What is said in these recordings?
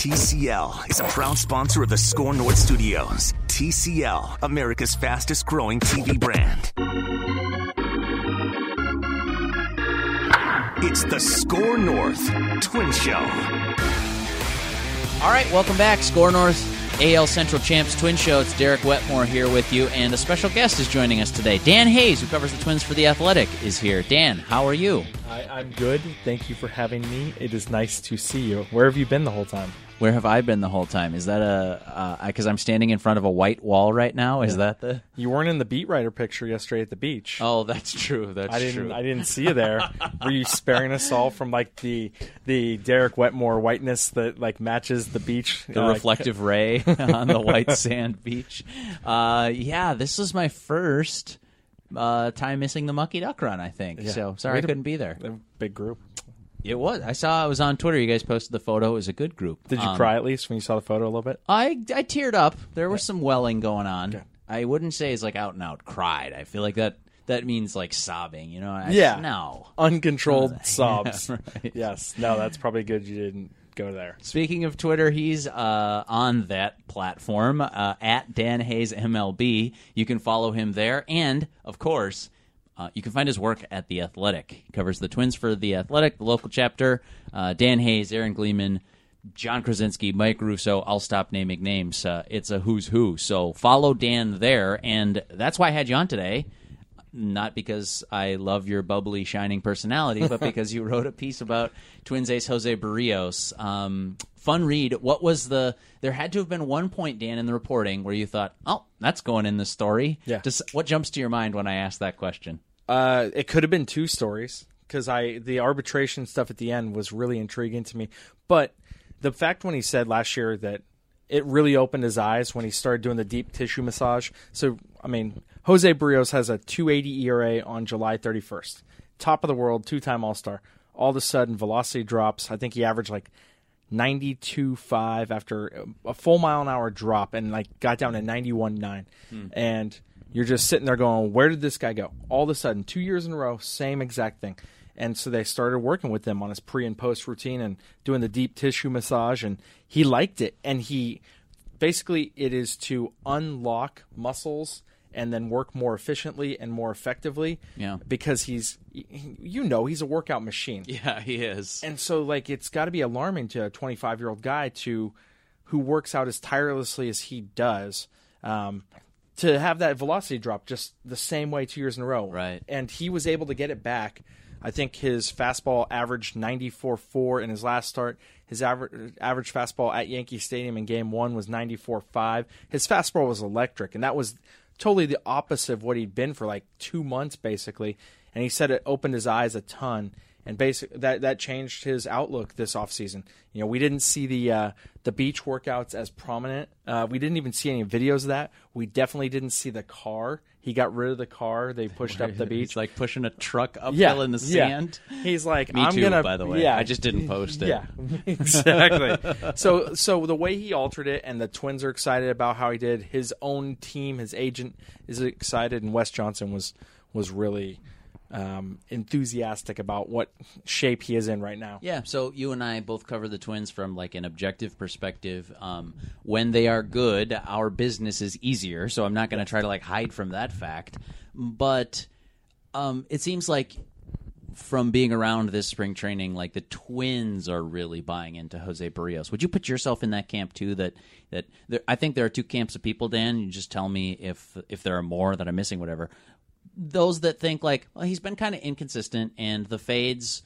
TCL is a proud sponsor of the Score North Studios. TCL, America's fastest growing TV brand. It's the Score North Twin Show. All right, welcome back. Score North AL Central Champs Twin Show. It's Derek Wetmore here with you, and a special guest is joining us today. Dan Hayes, who covers the Twins for The Athletic, is here. Dan, how are you? I, I'm good. Thank you for having me. It is nice to see you. Where have you been the whole time? Where have I been the whole time? Is that a because I'm standing in front of a white wall right now? Is that the? You weren't in the beat writer picture yesterday at the beach. Oh, that's true. That's I didn't. true. I didn't see you there. Were you sparing us all from like the the Derek Wetmore whiteness that like matches the beach? the Uh, reflective ray on the white sand beach. Uh, yeah, this is my first uh, time missing the Mucky Duck Run. I think Yeah. so. Sorry I couldn't be there. big group. It was. I saw. it was on Twitter. You guys posted the photo. It was a good group. Did you Um, cry at least when you saw the photo a little bit? I I teared up. There was some welling going on. I wouldn't say it's like out and out cried. I feel like that that means like sobbing. You know? I, Yeah. No. Uncontrolled sobs. right. Yes. No, that's probably good. You didn't go there. Speaking of Twitter, he's uh, on that platform uh, at Dan Hayes MLB. You can follow him there, and of course, uh, you can find his work at the Athletic. He covers the Twins for the Athletic, the local chapter. Uh, Dan Hayes, Aaron Gleeman, Jon Krawczynski, Mike Russo. I'll stop naming names. Uh, it's a who's who. So follow Dan there, and that's why I had you on today not because I love your bubbly, shining personality, but because you wrote a piece about Twins ace Jose Berríos. Um, fun read. What was the? There had to have been one point, Dan, in the reporting where you thought, "Oh, that's going in the story." Yeah. Just what jumps to your mind when I ask that question? Uh, it could have been two stories because I the arbitration stuff at the end was really intriguing to me. But the fact when he said last year that it really opened his eyes when he started doing the deep tissue massage. So I mean, Jose Berríos has a 280 ERA on July 31st, top of the world, two time All Star. All of a sudden, velocity drops. I think he averaged like 92.5 after a full mile an hour drop and like got down to 91.9. And you're just sitting there going, where did this guy go? All of a sudden, two years in a row, same exact thing. And so they started working with him on his pre and post routine and doing the deep tissue massage. And he liked it. And he basically, it is to unlock muscles and then work more efficiently and more effectively. Yeah. Because he's, you know, he's a workout machine. Yeah, he is. And so, like, it's got to be alarming to a 25 year old guy to who works out as tirelessly as he does um, to have that velocity drop just the same way two years in a row. Right. And he was able to get it back. I think his fastball averaged 94.4 in his last start. His average average fastball at Yankee Stadium in Game One was 94.5. His fastball was electric, and that was totally the opposite of what he'd been for like two months, basically. And he said it opened his eyes a ton, and basic that that changed his outlook this offseason. You know, we didn't see the uh, the beach workouts as prominent. Uh, we didn't even see any videos of that. We definitely didn't see the car. He got rid of the car. They pushed up the beach. It's like pushing a truck uphill yeah, in the yeah. sand. He's like, Me I'm too, gonna. by the way. Yeah, I just didn't post it. Yeah, exactly. so, so the way he altered it, and the Twins are excited about how he did. His own team, his agent is excited, and Wes Johnson was was really um, enthusiastic about what shape he is in right now. Yeah, so you and I both cover the Twins from like an objective perspective. Um, when they are good, our business is easier, so I'm not going to try to like hide from that fact. But um, it seems like from being around this spring training, like the Twins are really buying into Jose Berríos. Would you put yourself in that camp too? That that there, I think there are two camps of people. Dan, you just tell me if if there are more that I'm missing, whatever. Those that think like well, he's been kind of inconsistent, and the fades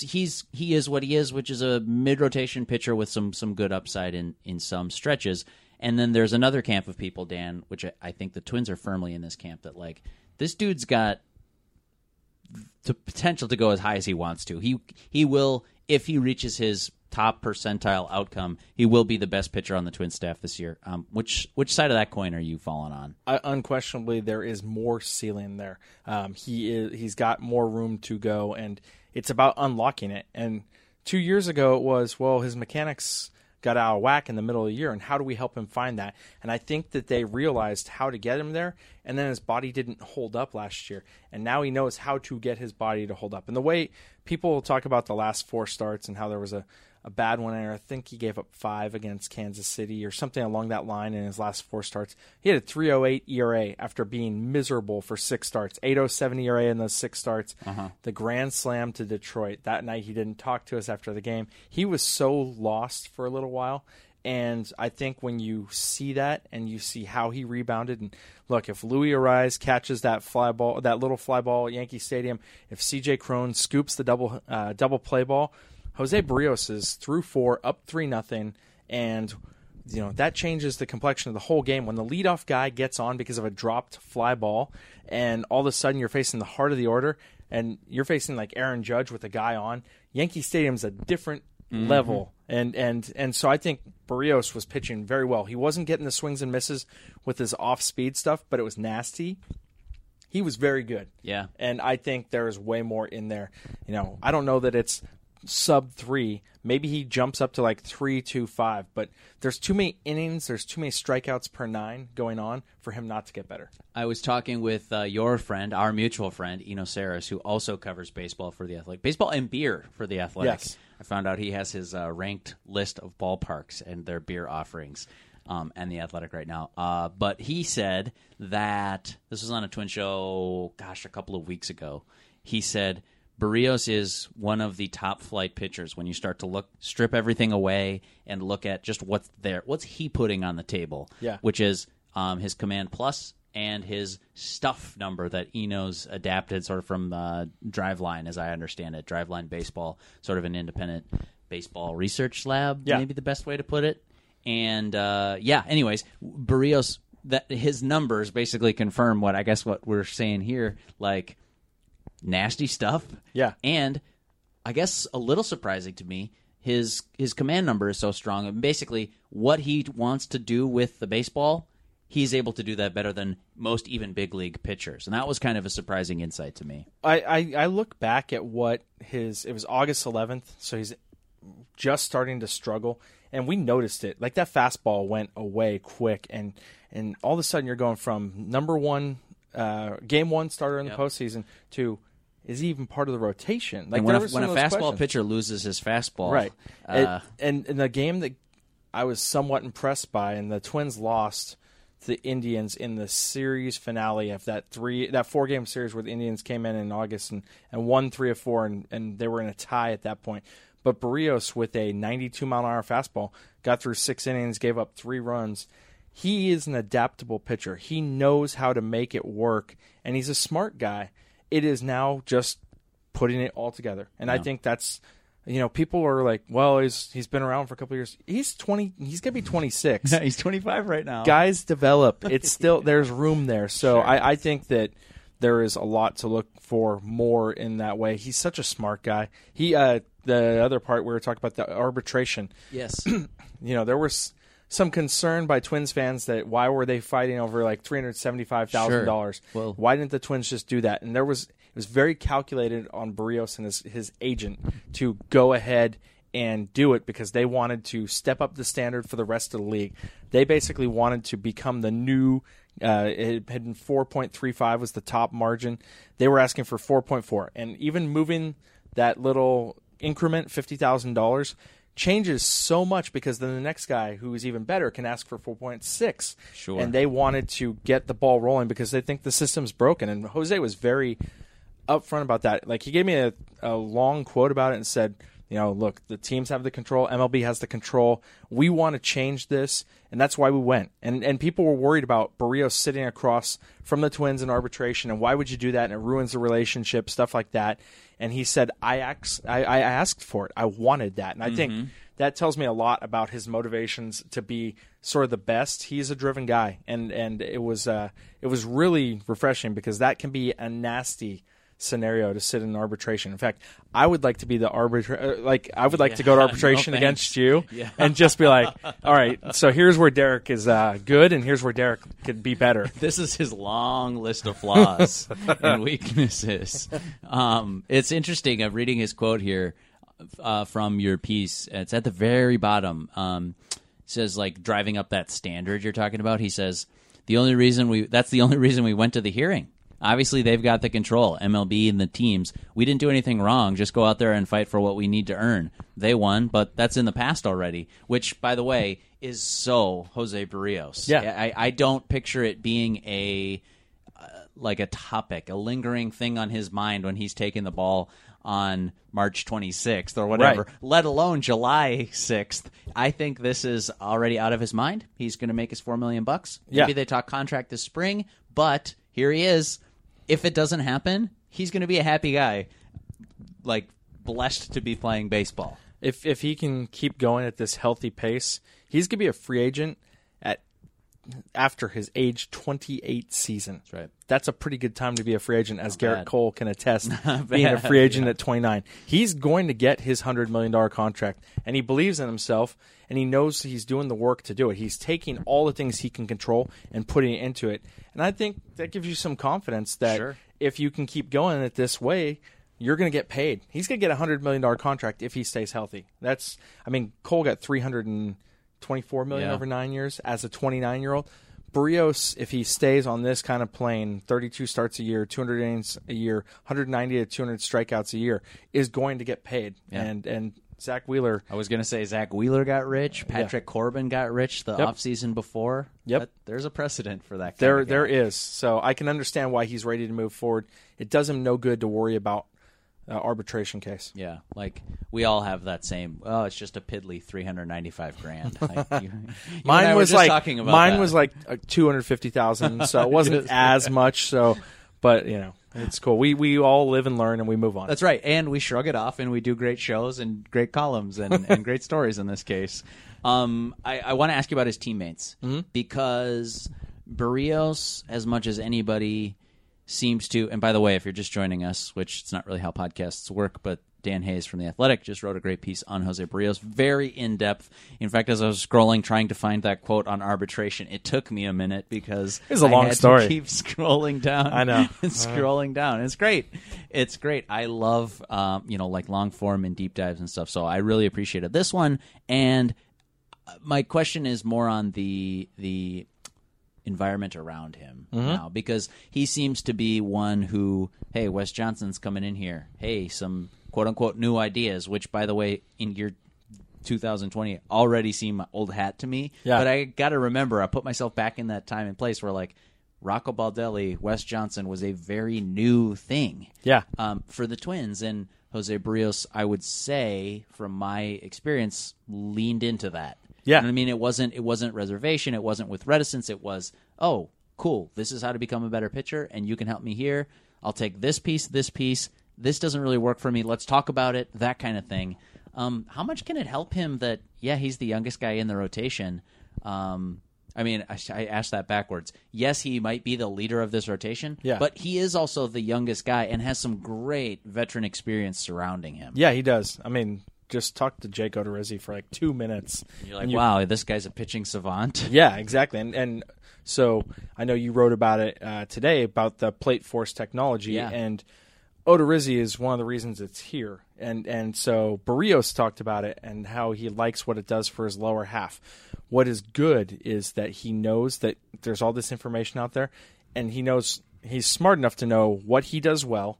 he's he is what he is, which is a mid rotation pitcher with some some good upside in in some stretches. And then there's another camp of people, Dan, which I, I think the Twins are firmly in this camp that like this dude's got the potential to go as high as he wants to. He he will if he reaches his top percentile outcome, he will be the best pitcher on the Twin staff this year. Um, which which side of that coin are you falling on? uh, unquestionably there is more ceiling there. Um, he is he's got more room to go, and it's about unlocking it. And two years ago it was well his mechanics got out of whack in the middle of the year, and how do we help him find that? And I think that they realized how to get him there, and then his body didn't hold up last year, and now he knows how to get his body to hold up. And the way people talk about the last four starts and how there was a a bad one, and I think he gave up five against Kansas City or something along that line in his last four starts. He had a 3.08 ERA after being miserable for six starts, 8.07 ERA in those six starts. Uh-huh. The grand slam to Detroit that night, he didn't talk to us after the game. He was so lost for a little while. And I think when you see that and you see how he rebounded, and look, if Luis Arraez catches that fly ball, that little fly ball at Yankee Stadium, if C.J. Cron scoops the double uh, double play ball, Jose Berríos is through four, up three nothing, and you know that changes the complexion of the whole game when the leadoff guy gets on because of a dropped fly ball, and all of a sudden you're facing the heart of the order, and you're facing like Aaron Judge with a guy on. Yankee Stadium's a different mm-hmm. level, and and and so I think Berríos was pitching very well. He wasn't getting the swings and misses with his off speed stuff, but it was nasty. He was very good. Yeah. And I think there is way more in there. You know, I don't know that it's sub three. Maybe he jumps up to like three, two, five. But there's too many innings. There's too many strikeouts per nine going on for him not to get better. I was talking with uh, your friend, our mutual friend, Eno Sarris, who also covers baseball for the Athletic, baseball and beer for the Athletic. Yes. I found out he has his uh, ranked list of ballparks and their beer offerings, um, and the Athletic right now. Uh, but he said that this was on a Twin Show, gosh, a couple of weeks ago. He said Berríos is one of the top flight pitchers when you start to look, strip everything away, and look at just what's there. What's he putting on the table? Yeah. which is um, his command plus and his stuff number that Eno's adapted sort of from uh, Driveline, as I understand it. Driveline Baseball, sort of an independent baseball research lab, Yeah. maybe the best way to put it. And uh, yeah, anyways, Berríos, that his numbers basically confirm what I guess what we're saying here, like nasty stuff. Yeah. And I guess a little surprising to me, his his command number is so strong. And basically, what he wants to do with the baseball, he's able to do that better than most even big league pitchers. And that was kind of a surprising insight to me. I, I, I look back at what his it was August 11th, so he's just starting to struggle, and we noticed it. Like that fastball went away quick, and and all of a sudden you're going from number one uh, game one starter in the Yep. postseason to is he even part of the rotation? Like And when a, when a fastball questions. pitcher loses his fastball, right? Uh, It- and in the game that I was somewhat impressed by, and the Twins lost to the Indians in the series finale of that three that four game series where the Indians came in in August and, and won three of four, and, and they were in a tie at that point. But Berríos with a 92 mile an hour fastball got through six innings, gave up three runs. He is an adaptable pitcher. He knows how to make it work, and he's a smart guy. It is now just putting it all together, and I think that's you know people are like, well, he's he's been around for a couple of years. He's twenty. He's gonna be twenty six. he's 25 right now. Guys develop. It's still there's room there. So I, I think that there is a lot to look for more in that way. He's such a smart guy. He uh the other part we were talking about the arbitration yes. you know, there was some concern by Twins fans that why were they fighting over like three hundred seventy five thousand dollars? Well- why didn't the Twins just do that? And there was it was very calculated on Berríos and his his agent to go ahead and do it because they wanted to step up the standard for the rest of the league. They basically wanted to become the new. Uh, it had been four point three five was the top margin. They were asking for four point four, and even moving that little increment, fifty thousand dollars, changes so much because then the next guy who is even better can ask for four point six. Sure. And they wanted to get the ball rolling because they think the system's broken. And Jose was very upfront about that. Like he gave me a, a long quote about it and said, you know, look, the teams have the control, MLB has the control. We want to change this, and that's why we went. And and people were worried about Berríos sitting across from the Twins in arbitration, and why would you do that? And it ruins the relationship, stuff like that. And he said, I asked, I, I asked for it. I wanted that, and I think that tells me a lot about his motivations to be sort of the best. He's a driven guy, and and it was uh, it was really refreshing because that can be a nasty scenario to sit in arbitration. In fact, I would like to be the arbiter. Uh, like I would like to go to arbitration thanks. against you, Yeah. and just be like, all right, so here's where Derek is uh, good, and here's where Derek could be better. this is his long list of flaws and weaknesses. Um, it's interesting. I'm reading his quote here uh, from your piece. It's at the very bottom. Um, says like driving up that standard you're talking about. He says the only reason we that's the only reason we went to the hearing. Obviously, they've got the control. MLB and the teams. We didn't do anything wrong. Just go out there and fight for what we need to earn. They won, but that's in the past already. Which, by the way, is so Jose Berríos. Yeah. I, I don't picture it being a uh, like a topic, a lingering thing on his mind when he's taking the ball on March 26th or whatever, Right. let alone July 6th. I think this is already out of his mind. He's going to make his 4 million bucks. Yeah. Maybe they talk contract this spring, but here he is. If it doesn't happen, he's going to be a happy guy. Like blessed to be playing baseball. If if he can keep going at this healthy pace, he's gonna be a free agent after his age 28 season. That's right. That's a pretty good time to be a free agent, as Garrett bad. Cole can attest. being a free agent at 29, he's going to get his hundred million dollar contract, and he believes in himself, and he knows he's doing the work to do it. He's taking all the things he can control and putting it into it, and I think that gives you some confidence that Sure. if you can keep going it this way, you're going to get paid. He's going to get a hundred million dollar contract if he stays healthy. That's, I mean, Cole got three hundred and twenty-four million Yeah. over nine years as a twenty-nine-year-old. Berríos, if he stays on this kind of plane, 32 starts a year, 200 innings a year, 190 to 200 strikeouts a year, is going to get paid. Yeah. And and Zack Wheeler, I was going to say Zack Wheeler got rich. Patrick Corbin got rich the Yep. offseason before. Yep. That- there's a precedent for that. Kind there there is. So I can understand why he's ready to move forward. It does him no good to worry about uh, arbitration case. Yeah, like we all have that same. Oh, it's just a piddly three hundred ninety-five grand. Like, you, you Mine was like talking about mine that. was like uh, two hundred fifty thousand, so it wasn't as much. So, but you know, it's cool. We we all live and learn, and we move on. That's right, and we shrug it off, and we do great shows and great columns and, and great stories in this case. Um, I, I want to ask you about his teammates because Berríos, as much as anybody, seems to. And by the way, if you're just joining us, which it's not really how podcasts work, but Dan Hayes from the Athletic just wrote a great piece on Jose Berríos, very in depth. In fact, as I was scrolling trying to find that quote on arbitration, it took me a minute because It's a I long story. keep scrolling down. I know. and scrolling down. It's great. It's great. I love um, you know like long form and deep dives and stuff. So I really appreciated this one. And uh, my question is more on the the environment around him now because he seems to be one who hey Wes Johnson's coming in here hey some quote unquote new ideas which by the way in year 2020 already seem old hat to me Yeah. but I got to remember I put myself back in that time and place where like Rocco Baldelli Wes Johnson was a very new thing yeah, um, for the Twins. And Jose Berríos, I would say, from my experience, leaned into that. Yeah. You know I mean, it wasn't it wasn't reservation. It wasn't with reticence. It was, oh, cool. This is how to become a better pitcher, and you can help me here. I'll take this piece, this piece. This doesn't really work for me. Let's talk about it. That kind of thing. Um, how much can it help him that yeah he's the youngest guy in the rotation? Um, I mean, I, I asked that backwards. Yes, he might be the leader of this rotation, Yeah. but he is also the youngest guy and has some great veteran experience surrounding him. yeah, he does. I mean, just talk to Jake Odorizzi for like two minutes. You're like, and you- wow, this guy's a pitching savant. Yeah, exactly. And and so I know you wrote about it uh, today about the plate force technology, Yeah. and Odorizzi is one of the reasons it's here. And and so Berríos talked about it and how he likes what it does for his lower half. What is good is that he knows that there's all this information out there, and he knows he's smart enough to know what he does well,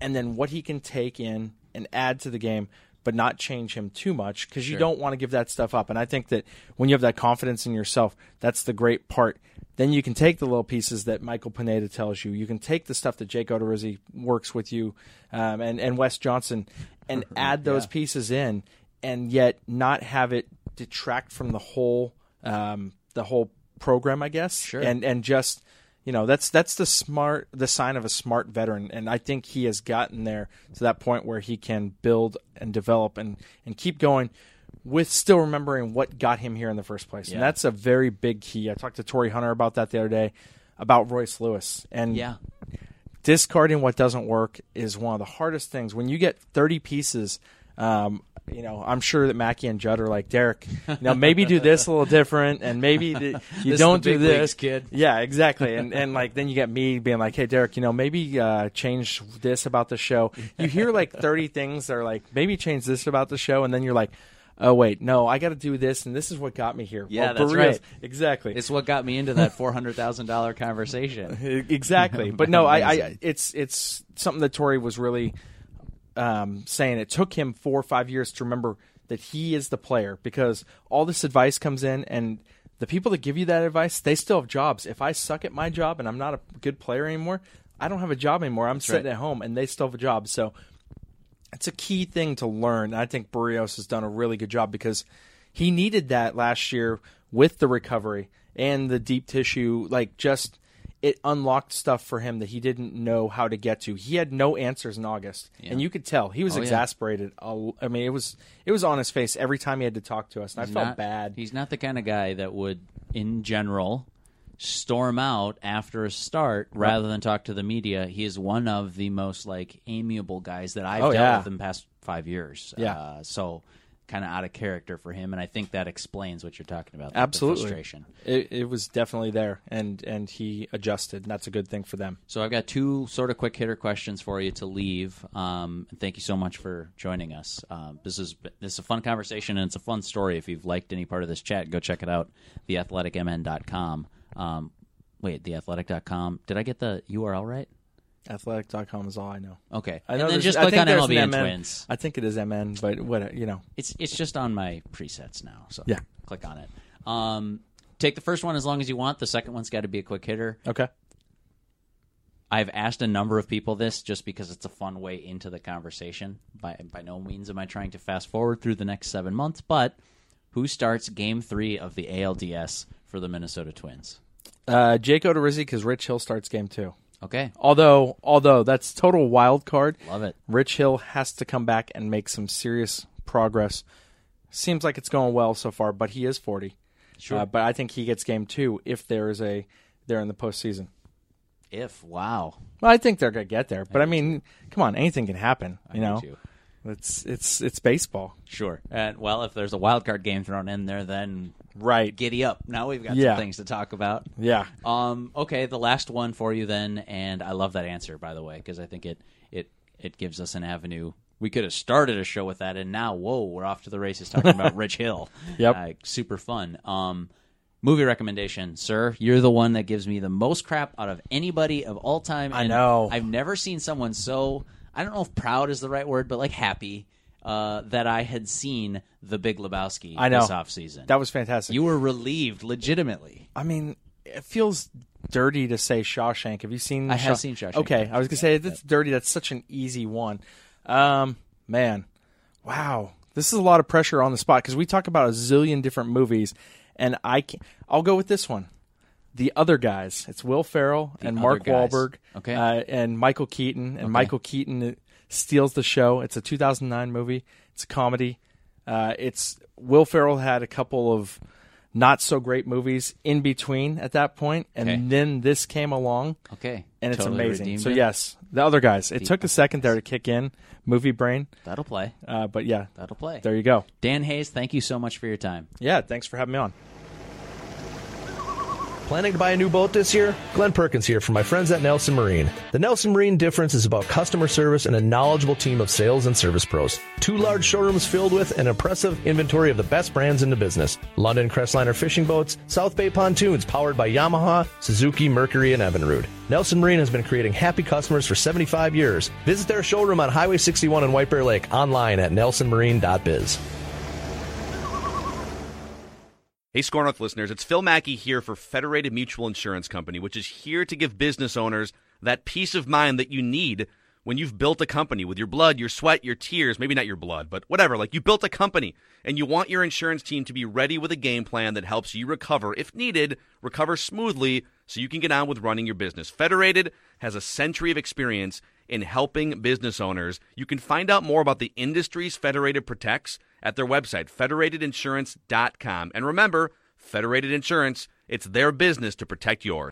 and then what he can take in and add to the game, but not change him too much because you don't want to give that stuff up. And I think that when you have that confidence in yourself, that's the great part. Then you can take the little pieces that Michael Pineda tells you. You can take the stuff that Jake Odorizzi works with you, um, and and Wes Johnson, and add those pieces in, and yet not have it detract from the whole um, the whole program. I guess. Sure. And and just you know that's that's the smart the sign of a smart veteran. And i think he has gotten there to that point where he can build and develop and and keep going with still remembering what got him here in the first place. And that's a very big key. I talked to Torii Hunter about that the other day about royce lewis. And Yeah. discarding what doesn't work is one of the hardest things. When you get 30 pieces, um, you know, I'm sure that Mackey and Judd are like, Derek, Now maybe do this a little different and maybe th- you This don't the do this. leagues, kid. Yeah, exactly. And, and like, then you get me being like, hey, Derek, you know, maybe uh, change this about the show. You hear like 30 things that are like, maybe change this about the show. And then you're like, oh wait, no, I got to do this, and this is what got me here. Yeah, Well, that's Berríos- right. Exactly. It's what got me into that four hundred thousand dollar conversation. exactly. But no, I, I it's it's something that Torii was really um, saying. It took him four or five years to remember that he is the player because all this advice comes in and the people that give you that advice, they still have jobs. If I suck at my job and I'm not a good player anymore, I don't have a job anymore. I'm sitting right. at home and they still have a job. So it's a key thing to learn. And I think Berríos has done a really good job because he needed that last year with the recovery and the deep tissue. Like, just it unlocked stuff for him that he didn't know how to get to. He had no answers in August, and you could tell he was Oh, yeah. exasperated. A- I mean, it was it was on his face every time he had to talk to us, and I felt not, bad. He's not the kind of guy that would, in general, storm out after a start rather than talk to the media. He is one of the most like amiable guys that I've Oh, dealt yeah. with in the past five years. Yeah. Uh, so kind of out of character for him, and I think that explains what you're talking about. the- Absolutely, frustration. It, it was definitely there, and and he adjusted. And that's a good thing for them. So I've got two sort of quick hitter questions for you to leave. Um, and thank you so much for joining us. Um, this is this is a fun conversation and it's a fun story. If you've liked any part of this chat, go check it out. TheAthleticMN.com. Um, wait, TheAthletic.com. Did I get the URL right? Athletic.com is all I know. Okay, I and then just I click think on MLB and MN. Twins. I think it is MN, but what you know. It's it's just on my presets now. So Yeah. click on it. Um, take the first one as long as you want. The second one's got to be a quick hitter. Okay. I've asked a number of people this just because it's a fun way into the conversation. By by no means am I trying to fast forward through the next seven months, but who starts Game Three of the ALDS for the Minnesota Twins? Uh, Jake Odorizzi because Rich Hill starts game two. Okay, Although, although that's total wild card. love it. Rich Hill has to come back and make some serious progress. Seems like it's going well so far, but he is forty. Sure. Uh, but I think he gets game two if there is a there in the postseason. If wow, Well, I think they're gonna get there, but I, mean, come on, anything can happen. You do know, too. it's it's it's baseball, sure. And well, if there's a wild card game thrown in there, then right? giddy up. Now we've got Yeah. some things to talk about. Yeah, Um, okay, the last one for you then, and I love that answer by the way because I think it it it gives us an avenue. We could have started a show with that, and now whoa, we're off to the races talking about Rich Hill. Yep. Uh, super fun. Um, movie recommendation, sir. You're the one that gives me the most crap out of anybody of all time. I know. I've never seen someone so I don't know if proud is the right word, but like happy uh, that I had seen The Big Lebowski I know. this off season. that was fantastic. you were relieved, legitimately. I mean, it feels dirty to say Shawshank. Have you seen? I have seen Shawshank. Okay, I was gonna say that's dirty. That's such an easy one. Um, man, wow, this is a lot of pressure on the spot because we talk about a zillion different movies, and I can I'll go with this one. The other guys. It's Will Ferrell and Mark Guys. Wahlberg. Okay. uh, and Michael Keaton. And Michael Keaton steals the show. It's a 2009 movie. It's a comedy. Uh, it's Will Ferrell had a couple of not so great movies in between at that point, and Okay. then this came along, Okay, and it's Totally amazing. So it. yes, the other guys. It took a second there to kick in, movie brain, that'll play. uh, but yeah, That'll play. there you go. Dan Hayes, thank you so much for your time. Yeah, thanks for having me on. Planning to buy a new boat this year? Glenn Perkins here from my friends at Nelson Marine. The Nelson Marine difference is about customer service and a knowledgeable team of sales and service pros. Two large showrooms filled with an impressive inventory of the best brands in the business. Lund Crestliner fishing boats, South Bay pontoons powered by Yamaha, Suzuki, Mercury, and Evinrude. Nelson Marine has been creating happy customers for 75 years. Visit their showroom on Highway 61 in White Bear Lake online at nelsonmarine.biz. Hey, Score North listeners, it's Phil Mackey here for Federated Mutual Insurance Company, which is here to give business owners that peace of mind that you need when you've built a company with your blood, your sweat, your tears, maybe not your blood, but whatever. Like you built a company and you want your insurance team to be ready with a game plan that helps you recover, if needed, recover smoothly so you can get on with running your business. Federated has a century of experience in helping business owners. You can find out more about the industries Federated protects at their website, federatedinsurance.com. And remember, Federated Insurance, it's their business to protect yours.